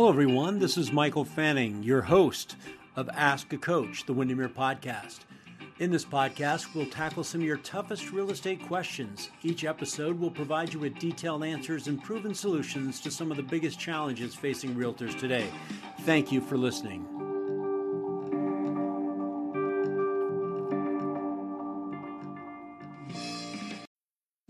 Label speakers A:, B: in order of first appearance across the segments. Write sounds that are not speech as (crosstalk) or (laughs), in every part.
A: Hello, everyone. This is Michael Fanning, your host of Ask a Coach, the Windermere podcast. In this podcast, we'll tackle some of your toughest real estate questions. Each episode will provide you with detailed answers and proven solutions to some of the biggest challenges facing realtors today. Thank you for listening.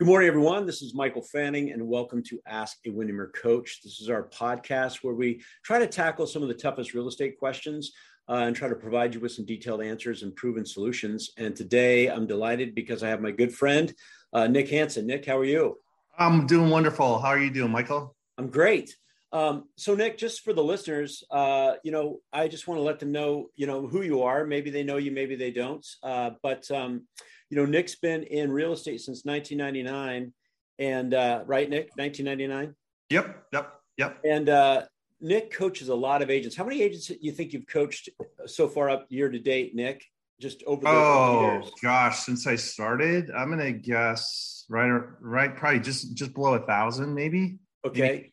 A: Good morning, everyone. This is Michael Fanning, and welcome to Ask a Windermere Coach. This is our podcast where we try to tackle some of the toughest real estate questions uh, and try to provide you with some detailed answers and proven solutions. And today I'm delighted because I have my good friend, uh, Nick Hansen. Nick, how are you?
B: I'm doing wonderful. How are you doing, Michael?
A: I'm great. Um, so Nick, just for the listeners, uh, you know, I just want to let them know, you know, who you are. Maybe they know you, maybe they don't. Uh, but um, you know, Nick's been in real estate since 1999, and uh, right, Nick, 1999.
B: Yep, yep, yep.
A: And uh, Nick coaches a lot of agents. How many agents do you think you've coached so far up year to date, Nick? Just over the
B: oh years? gosh, since I started, I'm gonna guess right, right, probably just just below a thousand, maybe.
A: Okay.
B: Maybe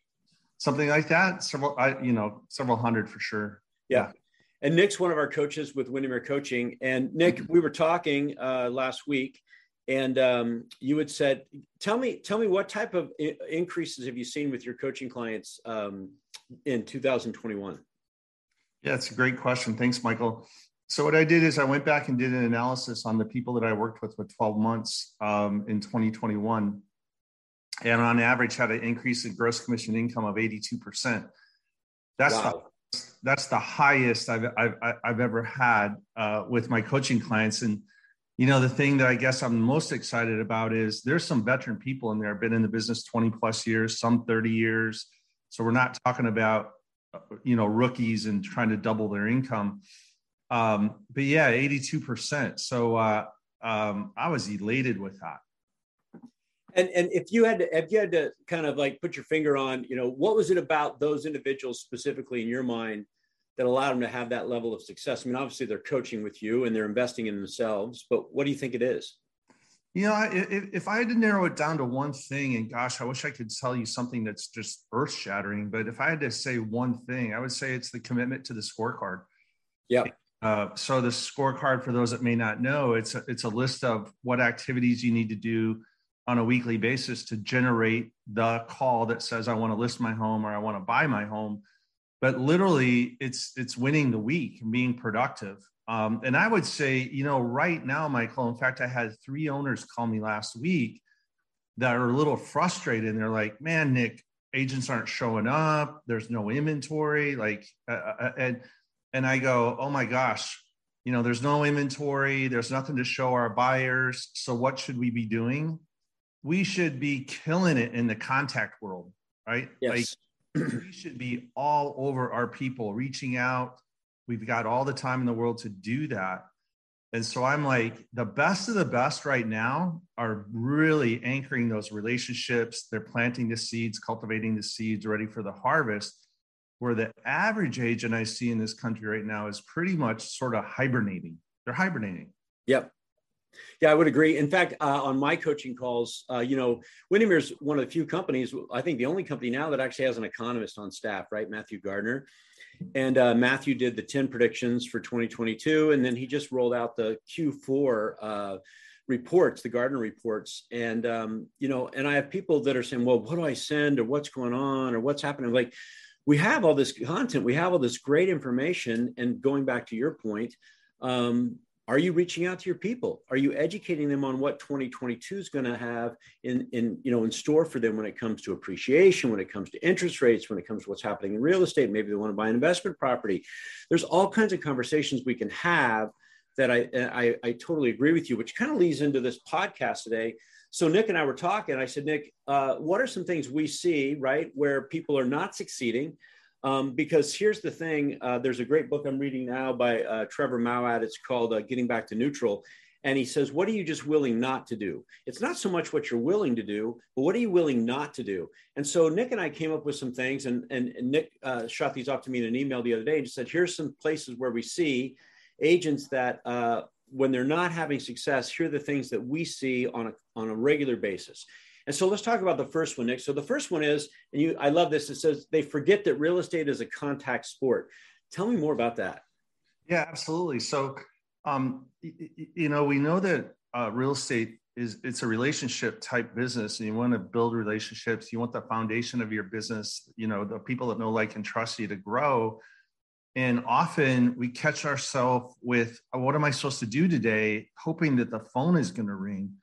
B: something like that. Several, I you know, several hundred for sure.
A: Yeah. yeah and Nick's one of our coaches with Windermere Coaching. And Nick, we were talking uh, last week, and um, you had said, "Tell me, tell me what type of I- increases have you seen with your coaching clients um, in 2021?"
B: Yeah, it's a great question. Thanks, Michael. So what I did is I went back and did an analysis on the people that I worked with for 12 months um, in 2021, and on average had an increase in gross commission income of 82 percent. That's wow that's the highest I've I've, I've ever had uh, with my coaching clients. And you know, the thing that I guess I'm most excited about is there's some veteran people in there, been in the business 20 plus years, some 30 years. So we're not talking about uh, you know rookies and trying to double their income. Um, but yeah, 82%. So uh, um, I was elated with that.
A: And and if you had to if you had to kind of like put your finger on, you know, what was it about those individuals specifically in your mind that allowed them to have that level of success? I mean, obviously they're coaching with you and they're investing in themselves, but what do you think it is?
B: You know, if, if I had to narrow it down to one thing, and gosh, I wish I could tell you something that's just earth shattering, but if I had to say one thing, I would say it's the commitment to the scorecard.
A: Yeah.
B: Uh, so the scorecard, for those that may not know, it's a, it's a list of what activities you need to do on a weekly basis to generate the call that says I want to list my home or I want to buy my home. But literally, it's it's winning the week and being productive. Um, and I would say, you know, right now, Michael. In fact, I had three owners call me last week that are a little frustrated. And they're like, "Man, Nick, agents aren't showing up. There's no inventory." Like, uh, uh, uh and and I go, "Oh my gosh." You know, there's no inventory, there's nothing to show our buyers. So, what should we be doing? we should be killing it in the contact world, right?
A: Yes.
B: Like we should be all over our people, reaching out. We've got all the time in the world to do that. And so I'm like, the best of the best right now are really anchoring those relationships. They're planting the seeds, cultivating the seeds, ready for the harvest. Where the average agent I see in this country right now is pretty much sort of hibernating. They're hibernating.
A: Yep. Yeah, I would agree. In fact, uh, on my coaching calls, uh, you know, Windermere's one of the few companies, I think the only company now that actually has an economist on staff, right? Matthew Gardner. And uh, Matthew did the 10 predictions for 2022. And then he just rolled out the Q4 uh, reports, the Gardner reports. And, um, you know, and I have people that are saying, well, what do I send or what's going on or what's happening? Like, we have all this content, we have all this great information. And going back to your point, um, are you reaching out to your people are you educating them on what 2022 is going to have in in you know in store for them when it comes to appreciation when it comes to interest rates when it comes to what's happening in real estate maybe they want to buy an investment property there's all kinds of conversations we can have that i i, I totally agree with you which kind of leads into this podcast today So Nick and I were talking. I said, Nick, uh, what are some things we see, right, where people are not succeeding? Um, because here's the thing uh, there's a great book I'm reading now by uh, Trevor Moawad. It's called uh, Getting Back to Neutral. And he says, What are you just willing not to do? It's not so much what you're willing to do, but what are you willing not to do? And so Nick and I came up with some things, and, and, and Nick uh, shot these off to me in an email the other day and just said, Here's some places where we see agents that uh, when they're not having success, here are the things that we see on a, on a regular basis. And so let's talk about the first one, Nick. So the first one is, and you, I love this. It says they forget that real estate is a contact sport. Tell me more about that.
B: Yeah, absolutely. So, um, you know, we know that uh, real estate is it's a relationship type business, and you want to build relationships. You want the foundation of your business. You know, the people that know, like, and trust you to grow. And often we catch ourselves with, "What am I supposed to do today?" Hoping that the phone is going to ring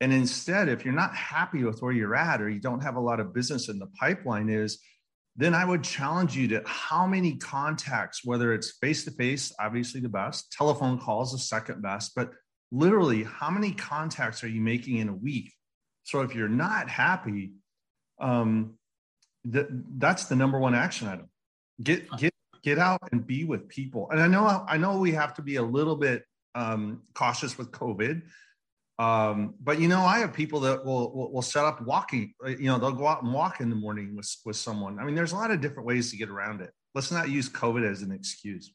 B: and instead, if you're not happy with where you're at or you don't have a lot of business in the pipeline, is then I would challenge you to how many contacts, whether it's face to face, obviously the best, telephone calls the second best, but literally, how many contacts are you making in a week? So if you're not happy, um, th- that's the number one action item. Get get get out and be with people. And I know I know we have to be a little bit um, cautious with COVID um, but you know, I have people that will, will, will set up walking. Uh, you know, they'll go out and walk in the morning with with someone. I mean, there's a lot of different ways to get around it. Let's not use COVID as an excuse.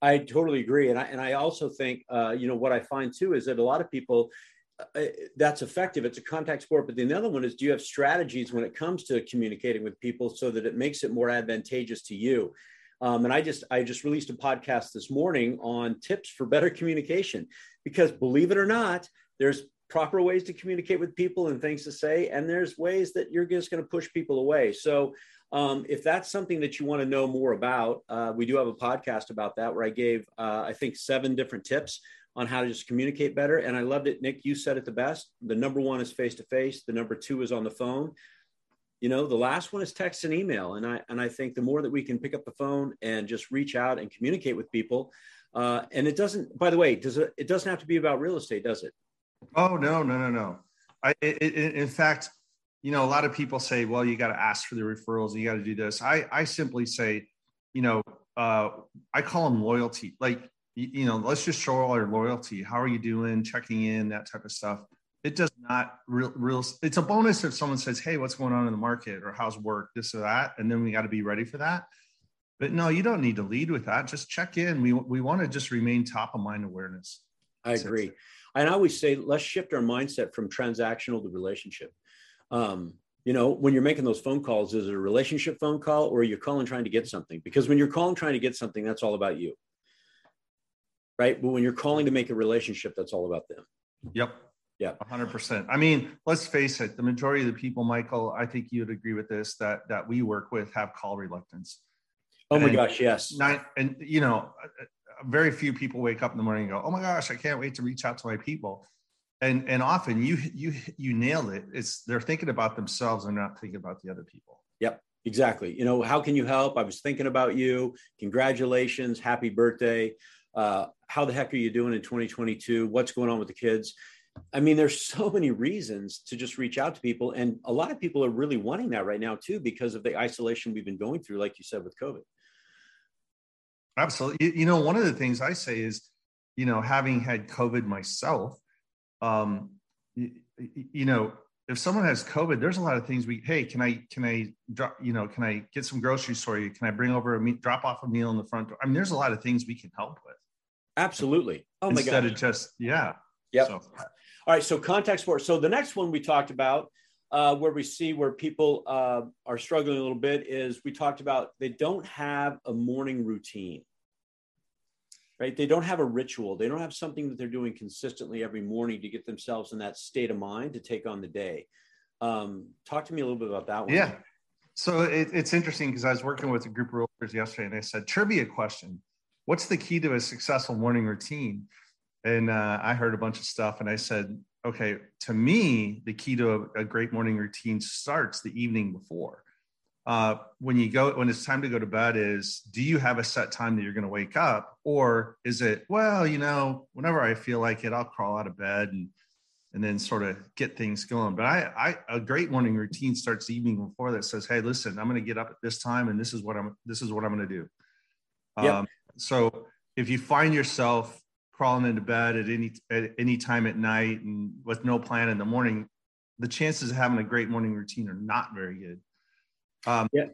A: I totally agree, and I and I also think uh, you know what I find too is that a lot of people uh, uh, that's effective. It's a contact sport, but then the other one is do you have strategies when it comes to communicating with people so that it makes it more advantageous to you? Um, and I just I just released a podcast this morning on tips for better communication because believe it or not, there's proper ways to communicate with people and things to say and there's ways that you're just going to push people away. So um, if that's something that you want to know more about uh, we do have a podcast about that where i gave uh, i think seven different tips on how to just communicate better and i loved it. Nick you said it the best. The number one is face to face the number two is on the phone. You know the last one is text and email and i and i think the more that we can pick up the phone and just reach out and communicate with people uh, and it doesn't by the way does it it doesn't have to be about real estate does it
B: Oh no, no, no, no. I, it, it, in fact, you know, a lot of people say, well, you got to ask for the referrals, and you got to do this. I, I simply say, you know, uh, I call them loyalty. Like, you, you know, let's just show all our loyalty. How are you doing? Checking in, that type of stuff. It does not real, real. It's a bonus if someone says, "Hey, what's going on in the market?" or "How's work?" This or that, and then we got to be ready for that. But no, you don't need to lead with that. Just check in. We we want to just remain top of mind awareness.
A: I agree. And I always say, let's shift our mindset from transactional to relationship. Um, you know, when you're making those phone calls, is it a relationship phone call or you're calling trying to get something? Because when you're calling trying to get something, that's all about you. Right. But when you're calling to make a relationship, that's all about them.
B: Yep.
A: Yeah.
B: 100%. I mean, let's face it, the majority of the people, Michael, I think you'd agree with this, that that we work with have call reluctance.
A: Oh my and gosh, yes.
B: Nine, and you know, very few people wake up in the morning and go, "Oh my gosh, I can't wait to reach out to my people." And and often you you you nail it. It's they're thinking about themselves and not thinking about the other people.
A: Yep, exactly. You know, how can you help? I was thinking about you. Congratulations, happy birthday. Uh, how the heck are you doing in 2022? What's going on with the kids? I mean, there's so many reasons to just reach out to people. And a lot of people are really wanting that right now, too, because of the isolation we've been going through, like you said, with COVID.
B: Absolutely. You know, one of the things I say is, you know, having had COVID myself, um, you, you know, if someone has COVID, there's a lot of things we, hey, can I, can I drop, you know, can I get some groceries for you? Can I bring over a meat, drop off a meal in the front door? I mean, there's a lot of things we can help with.
A: Absolutely.
B: Oh my God. Instead of just, yeah.
A: Yep. So. All right. So contact sport. So the next one we talked about, uh, where we see where people uh, are struggling a little bit is we talked about they don't have a morning routine right? They don't have a ritual. They don't have something that they're doing consistently every morning to get themselves in that state of mind to take on the day. Um, talk to me a little bit about that one.
B: Yeah. So it, it's interesting because I was working with a group of realtors yesterday and I said, trivia question. What's the key to a successful morning routine? And uh, I heard a bunch of stuff and I said, okay, to me, the key to a, a great morning routine starts the evening before uh, when you go when it's time to go to bed is do you have a set time that you're going to wake up or is it well you know whenever i feel like it i'll crawl out of bed and and then sort of get things going. But I, I a great morning routine starts the evening before that says, "Hey, listen, I'm going to get up at this time, and this is what I'm this is what I'm going to do." Yep. Um, so if you find yourself crawling into bed at any at any time at night and with no plan in the morning, the chances of having a great morning routine are not very good.
A: Um, yeah.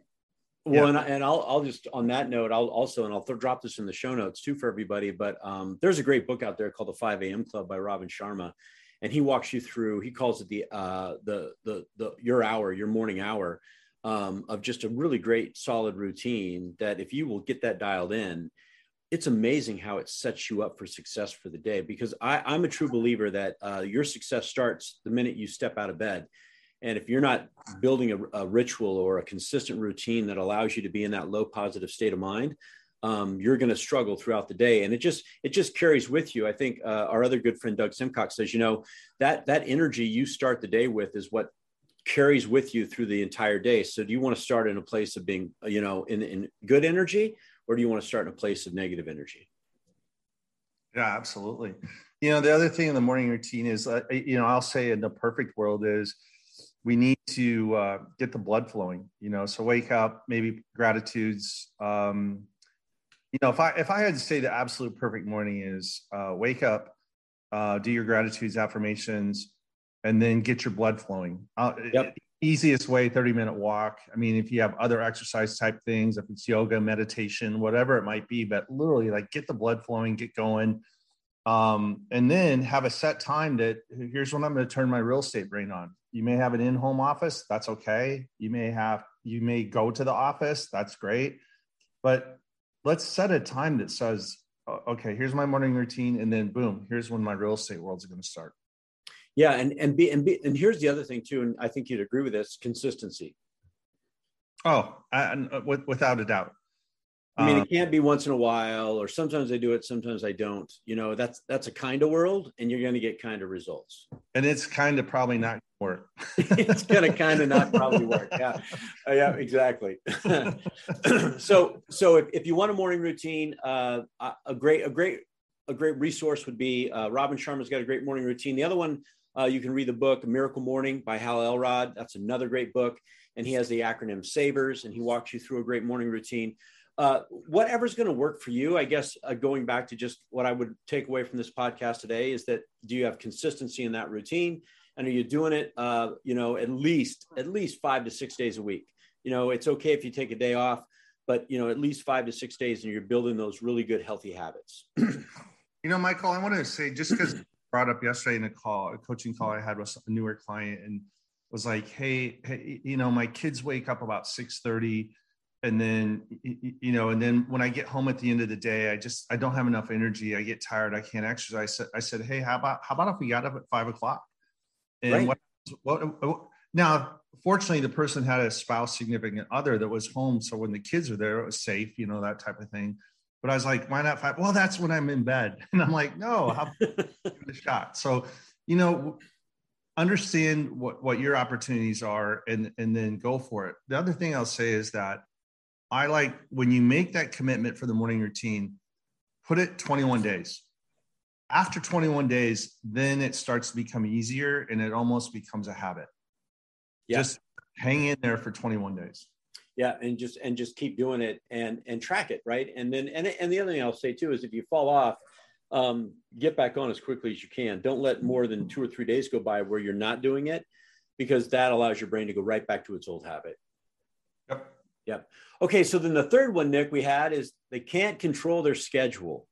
A: Well, yeah. and, I, and I'll, I'll just on that note, I'll also, and I'll th- drop this in the show notes too for everybody. But um, there's a great book out there called The 5 a.m. Club by Robin Sharma, and he walks you through. He calls it the uh, the the the your hour, your morning hour, um, of just a really great solid routine. That if you will get that dialed in, it's amazing how it sets you up for success for the day. Because I, I'm a true believer that uh, your success starts the minute you step out of bed. And if you're not building a, a, ritual or a consistent routine that allows you to be in that low positive state of mind, um, you're going to struggle throughout the day. And it just it just carries with you. I think uh, our other good friend Doug Simcox says, you know, that that energy you start the day with is what carries with you through the entire day. So do you want to start in a place of being, you know, in, in good energy, or do you want to start in a place of negative energy?
B: Yeah, absolutely. You know, the other thing in the morning routine is, uh, you know, I'll say in the perfect world is we need to uh, get the blood flowing you know so wake up maybe gratitudes um, you know if i if i had to say the absolute perfect morning is uh, wake up uh, do your gratitudes affirmations and then get your blood flowing. Uh, yep. easiest way 30 minute walk. I mean if you have other exercise type things if it's yoga meditation whatever it might be but literally like get the blood flowing get going. Um, and then have a set time that here's when i'm going to turn my real estate brain on you may have an in-home office that's okay. You may have you may go to the office that's great. But let's set a time that says okay here's my morning routine and then boom here's when my real estate world's going to start.
A: Yeah and and be and be and here's the other thing too and i think you'd agree with this consistency.
B: Oh and uh, without a doubt
A: I mean, it um, can't be once in a while, or sometimes I do it, sometimes I don't. You know, that's that's a kind of world, and you're going to get kind of results.
B: And it's kind of probably not work. (laughs)
A: it's going to kind of not probably work. Yeah, (laughs) uh, yeah, exactly. (clears throat) so, so if, if you want a morning routine, uh, a great, a great, a great resource would be uh, Robin Sharma's got a great morning routine. The other one, uh, you can read the book Miracle Morning by Hal Elrod. That's another great book, and he has the acronym SAVERS, and he walks you through a great morning routine uh, whatever's going to work for you, I guess, uh, going back to just what I would take away from this podcast today is that do you have consistency in that routine? And are you doing it, uh, you know, at least, at least five to six days a week? You know, it's okay if you take a day off, but, you know, at least five to six days and you're building those really good, healthy habits. (clears throat)
B: you know, Michael, I want to say just because brought up yesterday in a call, a coaching call I had with a newer client and was like, Hey, hey, you know, my kids wake up about 6 30 and then you know and then when i get home at the end of the day i just i don't have enough energy. I get tired. I can't exercise. I said, I said hey how about how about if we got up at five o'clock? And right. what, what, what now fortunately the person had a spouse significant other that was home so when the kids are there it was safe you know that type of thing. But i was like why not five? Well that's when i'm in bed. (laughs) And i'm like no how the shot? So you know understand what what your opportunities are and and then go for it. The other thing i'll say is that I like when you make that commitment for the morning routine, put it 21 days. After 21 days, then it starts to become easier and it almost becomes a habit. Yeah. Just hang in there for 21 days.
A: Yeah, and just and just keep doing it and and track it, right? And then and and the other thing I'll say too is if you fall off, um, get back on as quickly as you can. Don't let more than two or three days go by where you're not doing it, because that allows your brain to go right back to its old habit. Yep. Okay, so then the third one, Nick, we had is they can't control their schedule.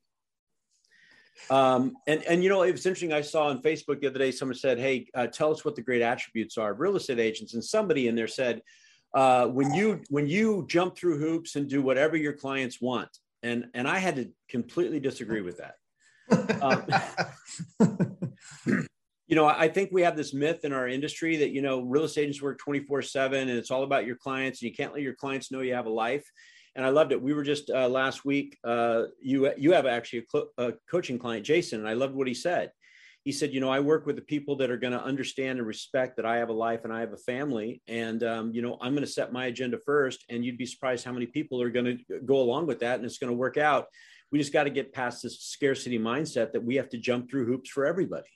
A: Um, and and you know it was interesting. I saw on Facebook the other day someone said, "Hey, uh, tell us what the great attributes are of real estate agents." And somebody in there said, uh, "When you when you jump through hoops and do whatever your clients want," and and I had to completely disagree with that. (laughs) Um, (laughs) you know, I think we have this myth in our industry that, you know, real estate agents work 24 seven and it's all about your clients and you can't let your clients know you have a life. And I loved it. We were just uh, last week, uh, you, you have actually a, cl- a coaching client, Jason, and I loved what he said. He said, you know, I work with the people that are going to understand and respect that I have a life and I have a family. And, um, you know, I'm going to set my agenda first. And you'd be surprised how many people are going to go along with that. And it's going to work out. We just got to get past this scarcity mindset that we have to jump through hoops for everybody.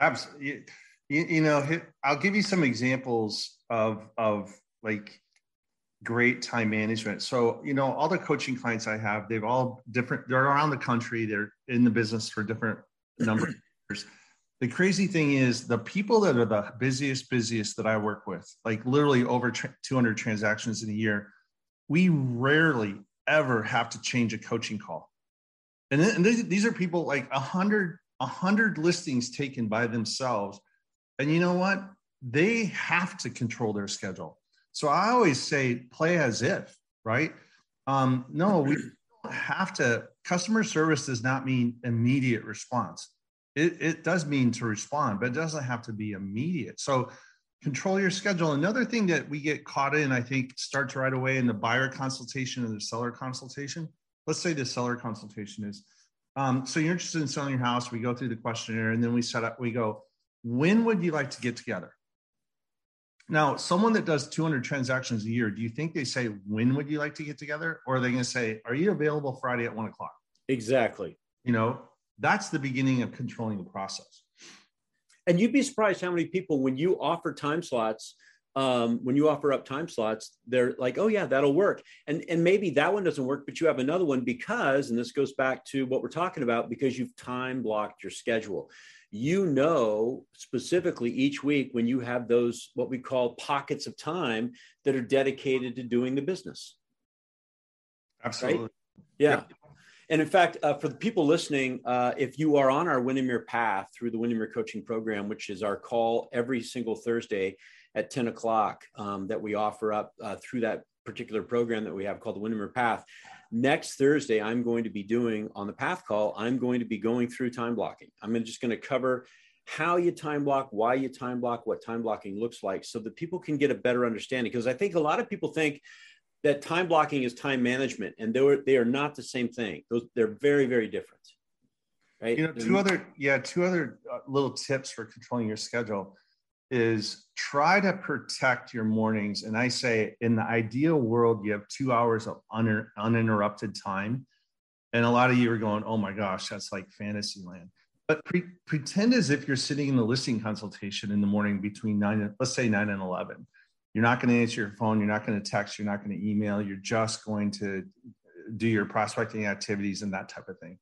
B: Absolutely. You, you know, I'll give you some examples of of like great time management. So, you know, all the coaching clients I have, they've all different, they're around the country, they're in the business for different number of years. The crazy thing is the people that are the busiest, busiest that I work with, like literally over 200 transactions in a year, we rarely ever have to change a coaching call. And, then, and these are people like a hundred, a hundred listings taken by themselves. And you know what? They have to control their schedule. So I always say play as if, right? Um, no, we (clears throat) don't have to. Customer service does not mean immediate response. It, it does mean to respond, but it doesn't have to be immediate. So control your schedule. Another thing that we get caught in, I think, starts right away in the buyer consultation and the seller consultation. Let's say the seller consultation is um, so you're interested in selling your house. We go through the questionnaire and then we set up, we go, when would you like to get together? Now, someone that does 200 transactions a year, do you think they say, when would you like to get together? Or are they going to say, are you available Friday at one o'clock?
A: Exactly.
B: You know, that's the beginning of controlling the process.
A: And you'd be surprised how many people, when you offer time slots, um, when you offer up time slots, they're like, oh yeah, that'll work. And, and maybe that one doesn't work, but you have another one because, and this goes back to what we're talking about, because you've time blocked your schedule. You know specifically each week when you have those, what we call pockets of time that are dedicated to doing the business.
B: Absolutely. Right?
A: Yeah. And in fact, uh, for the people listening, uh, if you are on our Windermere path through the Windermere coaching program, which is our call every single Thursday at 10 o'clock um, that we offer up uh, through that particular program that we have called the Windermere Path. Next Thursday, I'm going to be doing on the path call, I'm going to be going through time blocking. I'm just going to cover how you time block, why you time block, what time blocking looks like, so that people can get a better understanding. Because I think a lot of people think, that time blocking is time management, and they are they are not the same thing. Those they're very very different.
B: Right. You know, two other yeah, two other uh, little tips for controlling your schedule is try to protect your mornings. And I say, in the ideal world, you have two hours of un- uninterrupted time. And a lot of you are going, oh my gosh, that's like fantasy land. But pre- pretend as if you're sitting in the listing consultation in the morning between nine, and, let's say nine and 11. You're not going to answer your phone. You're not going to text. You're not going to email. You're just going to do your prospecting activities and that type of thing.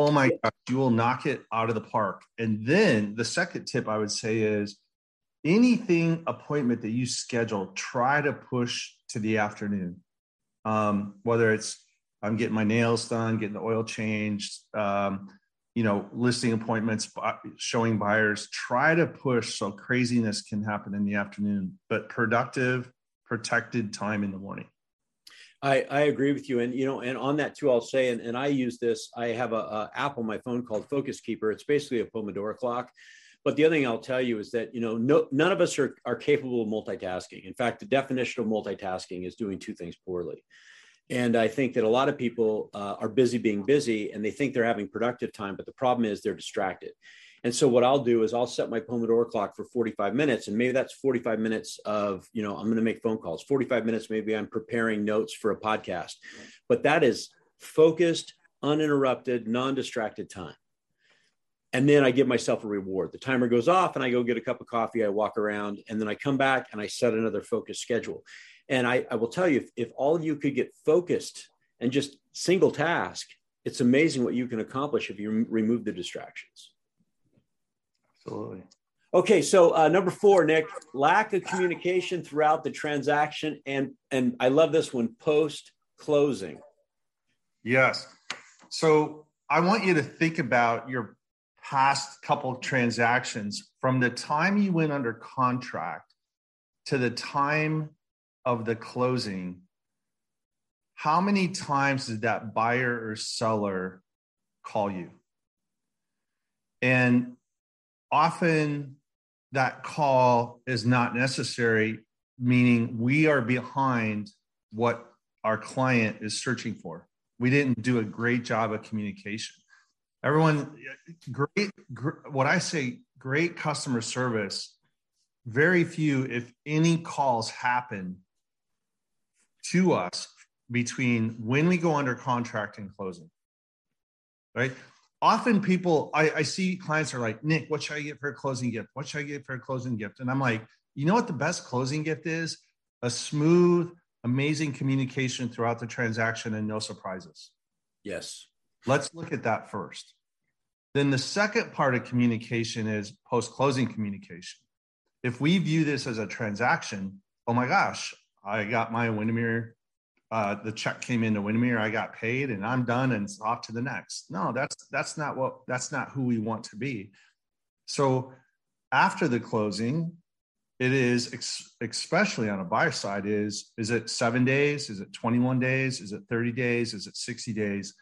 B: Oh my gosh, you will knock it out of the park. And then the second tip I would say is anything appointment that you schedule, try to push to the afternoon. Um, whether it's I'm getting my nails done, getting the oil changed, um, you know, listing appointments, showing buyers, try to push so craziness can happen in the afternoon, but productive, protected time in the morning.
A: I, I agree with you. And, you know, and on that too, I'll say, and, and I use this, I have a, a app on my phone called Focus Keeper. It's basically a Pomodoro clock. But the other thing I'll tell you is that, you know, no, none of us are, are capable of multitasking. In fact, the definition of multitasking is doing two things poorly. And I think that a lot of people uh, are busy being busy and they think they're having productive time, but the problem is they're distracted. And so what I'll do is I'll set my Pomodoro clock for 45 minutes, and maybe that's 45 minutes of, you know, I'm going to make phone calls. 45 minutes, maybe I'm preparing notes for a podcast, but that is focused, uninterrupted, non-distracted time. And then I give myself a reward. The timer goes off, and I go get a cup of coffee. I walk around, and then I come back and I set another focus schedule. And I, I will tell you, if, if all of you could get focused and just single task, it's amazing what you can accomplish if you remove the distractions.
B: Absolutely.
A: Okay, so uh, number four, Nick, lack of communication throughout the transaction, and and I love this one, post closing.
B: Yes. So I want you to think about your past couple transactions from the time you went under contract to the time of the closing, how many times did that buyer or seller call you? And often that call is not necessary, meaning we are behind what our client is searching for. We didn't do a great job of communication. Everyone, great, what I say, great customer service. Very few, if any, calls happen to us between when we go under contract and closing, right? Often people I, I see clients are like, Nick, what should I get for a closing gift? What should I get for a closing gift? And I'm like, you know what the best closing gift is? A smooth, amazing communication throughout the transaction and no surprises.
A: Yes.
B: Let's look at that first. Then the second part of communication is post closing communication. If we view this as a transaction, oh my gosh, I got my Windermere, uh, the check came in into Windermere, I got paid, and I'm done, and it's off to the next. No, that's that's not what that's not who we want to be. So after the closing, it is especially on a buyer side is is it seven days? Is it 21 days? Is it 30 days? Is it 60 days?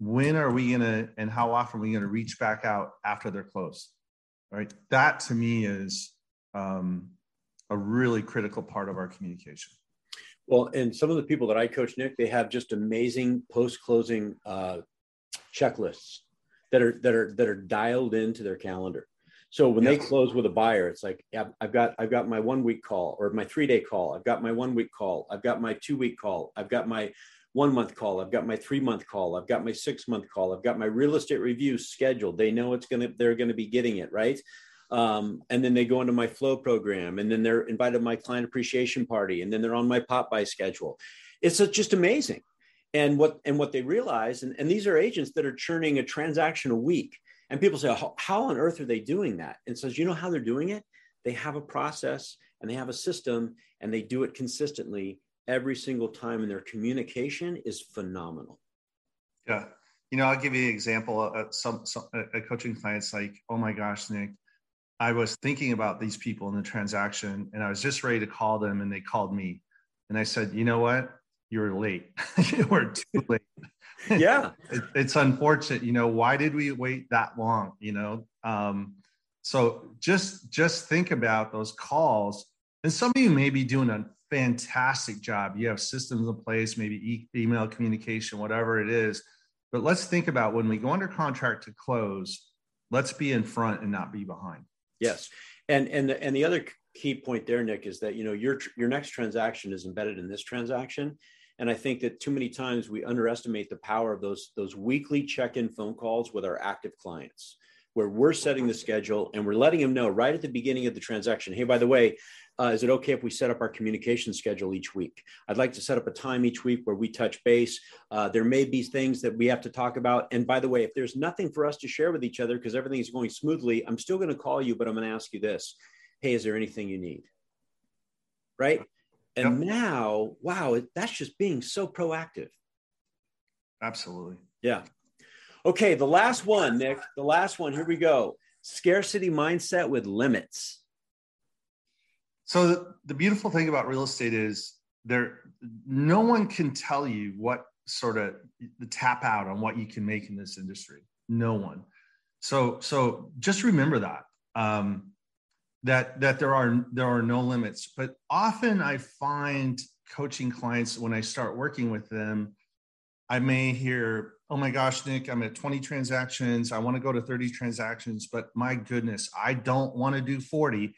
B: When are we to and how often are we to reach back out after they're closed right? That to me is um, a really critical part of our communication
A: well and some of the people that i coach nick they have just amazing post-closing uh, checklists that are that are that are dialed into their calendar so when they close with a buyer, it's like, yeah, I've got I've got my one week call or my three day call. I've got my one week call. I've got my two week call. I've got my one month call. I've got my three month call. I've got my six month call. I've got my real estate review scheduled. They know it's gonna they're gonna be getting it right. Um, and then they go into my flow program, and then they're invited to my client appreciation party, and then they're on my pop by schedule. It's just amazing. And what and what they realize, and, and these are agents that are churning a transaction a week and people say, how, on earth are they doing that? And says, you know how they're doing it? They have a process and they have a system and they do it consistently every single time. And their communication is phenomenal.
B: Yeah. You know, I'll give you an example. of some, some a coaching clients like, oh my gosh, Nick, I was thinking about these people in the transaction and I was just ready to call them and they called me. And I said, you know what? You're late. (laughs) you were too late. (laughs)
A: Yeah.
B: It, it's unfortunate you know why did we wait that long you know? Um, so just just think about those calls. And some of you may be doing a fantastic job. You have systems in place maybe e- email communication whatever it is. But let's think about when we go under contract to close let's be in front and not be behind
A: yes. And and the, and the other key point there nick is that you know your your next transaction is embedded in this transaction. And I think that too many times we underestimate the power of those, those weekly check-in phone calls with our active clients, where we're setting the schedule and we're letting them know right at the beginning of the transaction, hey, by the way, uh, is it okay if we set up our communication schedule each week? I'd like to set up a time each week where we touch base. Uh, there may be things that we have to talk about. And by the way, if there's nothing for us to share with each other because everything is going smoothly, I'm still going to call you, but I'm going to ask you this Hey, is there anything you need? Right? And yep. now, wow, that's just being so proactive.
B: Absolutely.
A: Yeah. Okay, the last one, Nick, the last one. Here we go. Scarcity mindset with limits.
B: So the, the beautiful thing about real estate is there no one can tell you what sort of the tap out on what you can make in this industry. No one. So so just remember that. Um, that that there are there are no limits but often i find coaching clients when i start working with them i may hear oh my gosh nick i'm at 20 transactions. I want to go to 30 transactions but my goodness i don't want to do 40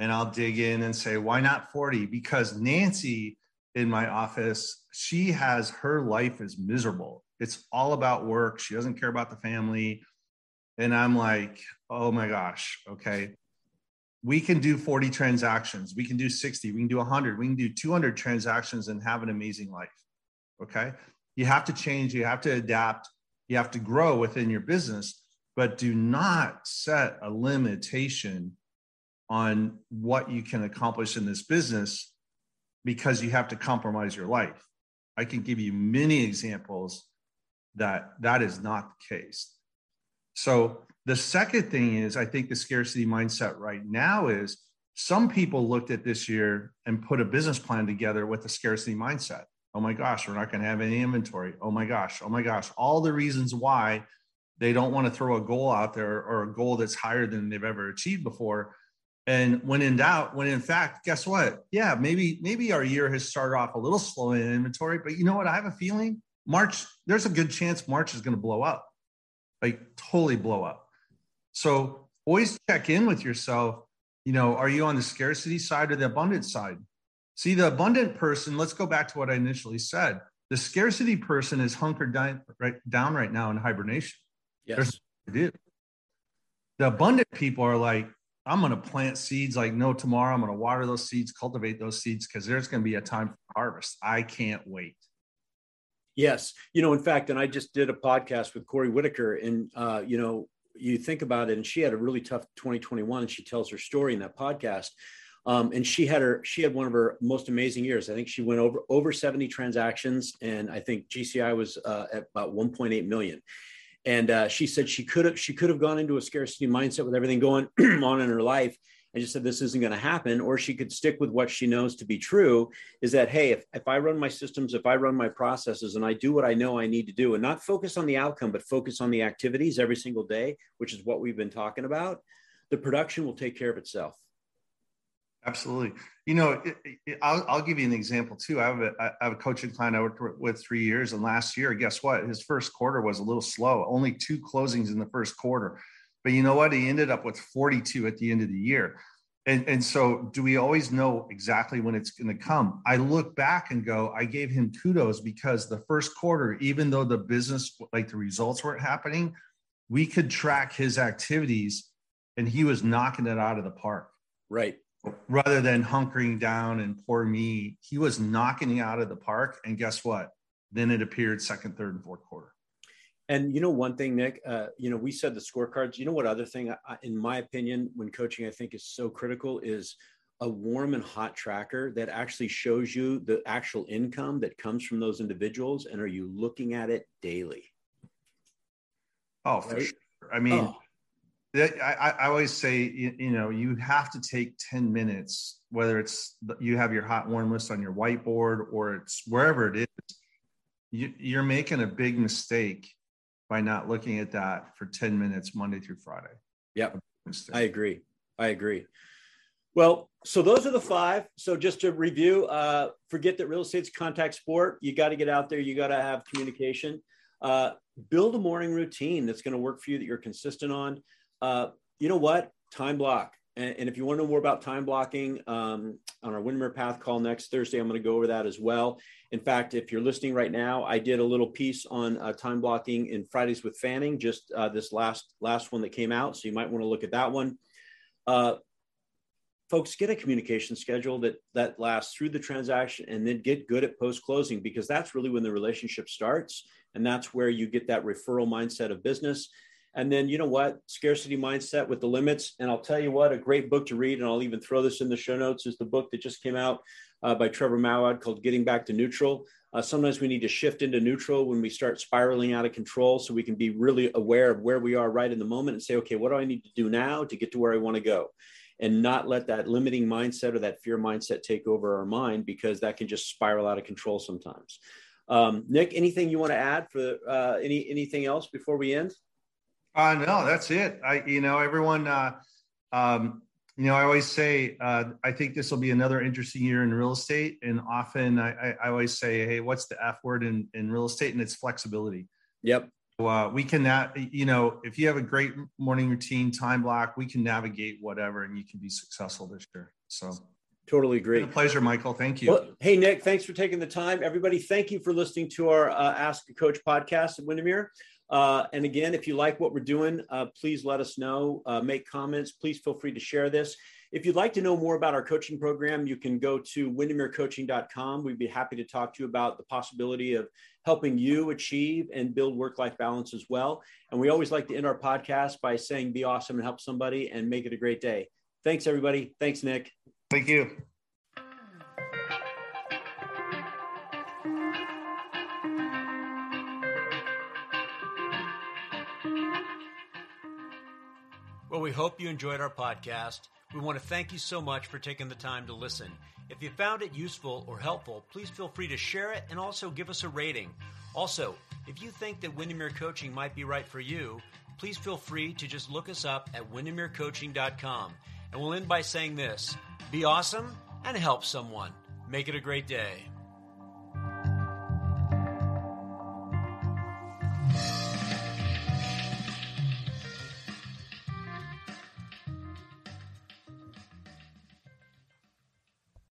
B: and i'll dig in and say why not 40 because nancy in my office she has her life is miserable. It's all about work. She doesn't care about the family. And i'm like oh my gosh okay. We can do 40 transactions. We can do 60 we can do 100 we can do 200 transactions and have an amazing life. Okay you have to change you have to adapt you have to grow within your business but do not set a limitation on what you can accomplish in this business because you have to compromise your life i can give you many examples that that is not the case so the second thing is, I think the scarcity mindset right now is some people looked at this year and put a business plan together with a scarcity mindset. Oh my gosh, we're not going to have any inventory. Oh my gosh, oh my gosh, all the reasons why they don't want to throw a goal out there or a goal that's higher than they've ever achieved before. And when in doubt, when in fact, guess what? Yeah, maybe maybe our year has started off a little slow in inventory, but you know what? I have a feeling March. There's a good chance March is going to blow up, like totally blow up. So always check in with yourself. You know, are you on the scarcity side or the abundant side? See, the abundant person, let's go back to what I initially said. The scarcity person is hunkered down right, down right now in hibernation.
A: Yes.
B: do. The abundant people are like, I'm going to plant seeds like no tomorrow. I'm going to water those seeds, cultivate those seeds because there's going to be a time for harvest. I can't wait.
A: Yes. You know, in fact, and I just did a podcast with Corey Whitaker, and, uh, you know, you think about it, and she had a really tough 2021, and she tells her story in that podcast. Um, and she had her she had one of her most amazing years. I think she went over over 70 transactions, and I think GCI was uh, at about 1.8 million. And uh, she said she could have she could have gone into a scarcity mindset with everything going (clears throat) on in her life and just said this isn't going to happen or she could stick with what she knows to be true is that hey if, if i run my systems if i run my processes and i do what i know i need to do and not focus on the outcome but focus on the activities every single day which is what we've been talking about the production will take care of itself
B: Absolutely. You know, it, it, I'll, I'll, give you an example too. I have a, I have a coaching client I worked with three years, and last year, guess what? His first quarter was a little slow. Only two closings in the first quarter, but you know what? He ended up with 42 at the end of the year. And, and so, do we always know exactly when it's going to come? I look back and go, I gave him kudos because the first quarter, even though the business, like the results weren't happening, we could track his activities and he was knocking it out of the park.
A: Right
B: rather than hunkering down and poor me, he was knocking out of the park. And guess what? Then it appeared second, third, and fourth quarter.
A: And you know one thing, Nick. Uh, you know we said the scorecards. You know what other thing, I, in my opinion, when coaching, I think is so critical is a warm and hot tracker that actually shows you the actual income that comes from those individuals, and are you looking at it daily?
B: Oh, for right? sure. I mean, oh. I, I always say, you, you, know, you have to take 10 minutes, whether it's you have your hot warm list on your whiteboard or it's wherever it is, you, you're making a big mistake by not looking at that for 10 minutes Monday through Friday.
A: Yeah, I agree. I agree. Well, so those are the five. So just to review, uh, forget that real estate's contact sport. You got to get out there. You got to have communication. Uh, build a morning routine that's going to work for you that you're consistent on uh, you know what? Time block. And, and, if you want to know more about time blocking um, on our Windermere Path call next Thursday, I'm going to go over that as well. In fact, if you're listening right now, I did a little piece on uh, time blocking in Fridays with Fanning, just uh, this last last one that came out. So you might want to look at that one. Uh, folks, get a communication schedule that that lasts through the transaction, and then get good at post closing because that's really when the relationship starts, and that's where you get that referral mindset of business. And then, you know what? Scarcity mindset with the limits. And I'll tell you what, a great book to read, and I'll even throw this in the show notes, is the book that just came out uh, by Trevor Moawad called Getting Back to Neutral. Uh, sometimes we need to shift into neutral when we start spiraling out of control so we can be really aware of where we are right in the moment and say, okay, what do I need to do now to get to where I want to go? And not let that limiting mindset or that fear mindset take over our mind because that can just spiral out of control sometimes. Um, Nick, anything you want to add for uh, any anything else before we end?
B: Uh, no, that's it. I, you know, everyone, uh, um, you know, I always say, uh, I think this will be another interesting year in real estate. And often I, I, I always say, Hey, what's the F word in, in real estate? And it's flexibility.
A: Yep.
B: So, uh, we can, na- you know, if you have a great morning routine time block, we can navigate whatever and you can be successful this year. So
A: totally agree.
B: pleasure, Michael. Thank you. Well,
A: hey, Nick, thanks for taking the time. Everybody, thank you for listening to our uh, Ask a Coach podcast at Windermere. Uh, and again, if you like what we're doing, uh, please let us know. Uh, make comments. Please feel free to share this. If you'd like to know more about our coaching program, you can go to windermerecoaching.com. We'd be happy to talk to you about the possibility of helping you achieve and build work life balance as well. And we always like to end our podcast by saying, be awesome and help somebody and make it a great day. Thanks, everybody. Thanks, Nick.
B: Thank you.
A: We hope you enjoyed our podcast. We want to thank you so much for taking the time to listen. If you found it useful or helpful, please feel free to share it and also give us a rating. Also, if you think that Windermere Coaching might be right for you, please feel free to just look us up at windermerecoaching.com. And we'll end by saying this be awesome and help someone. Make it a great day.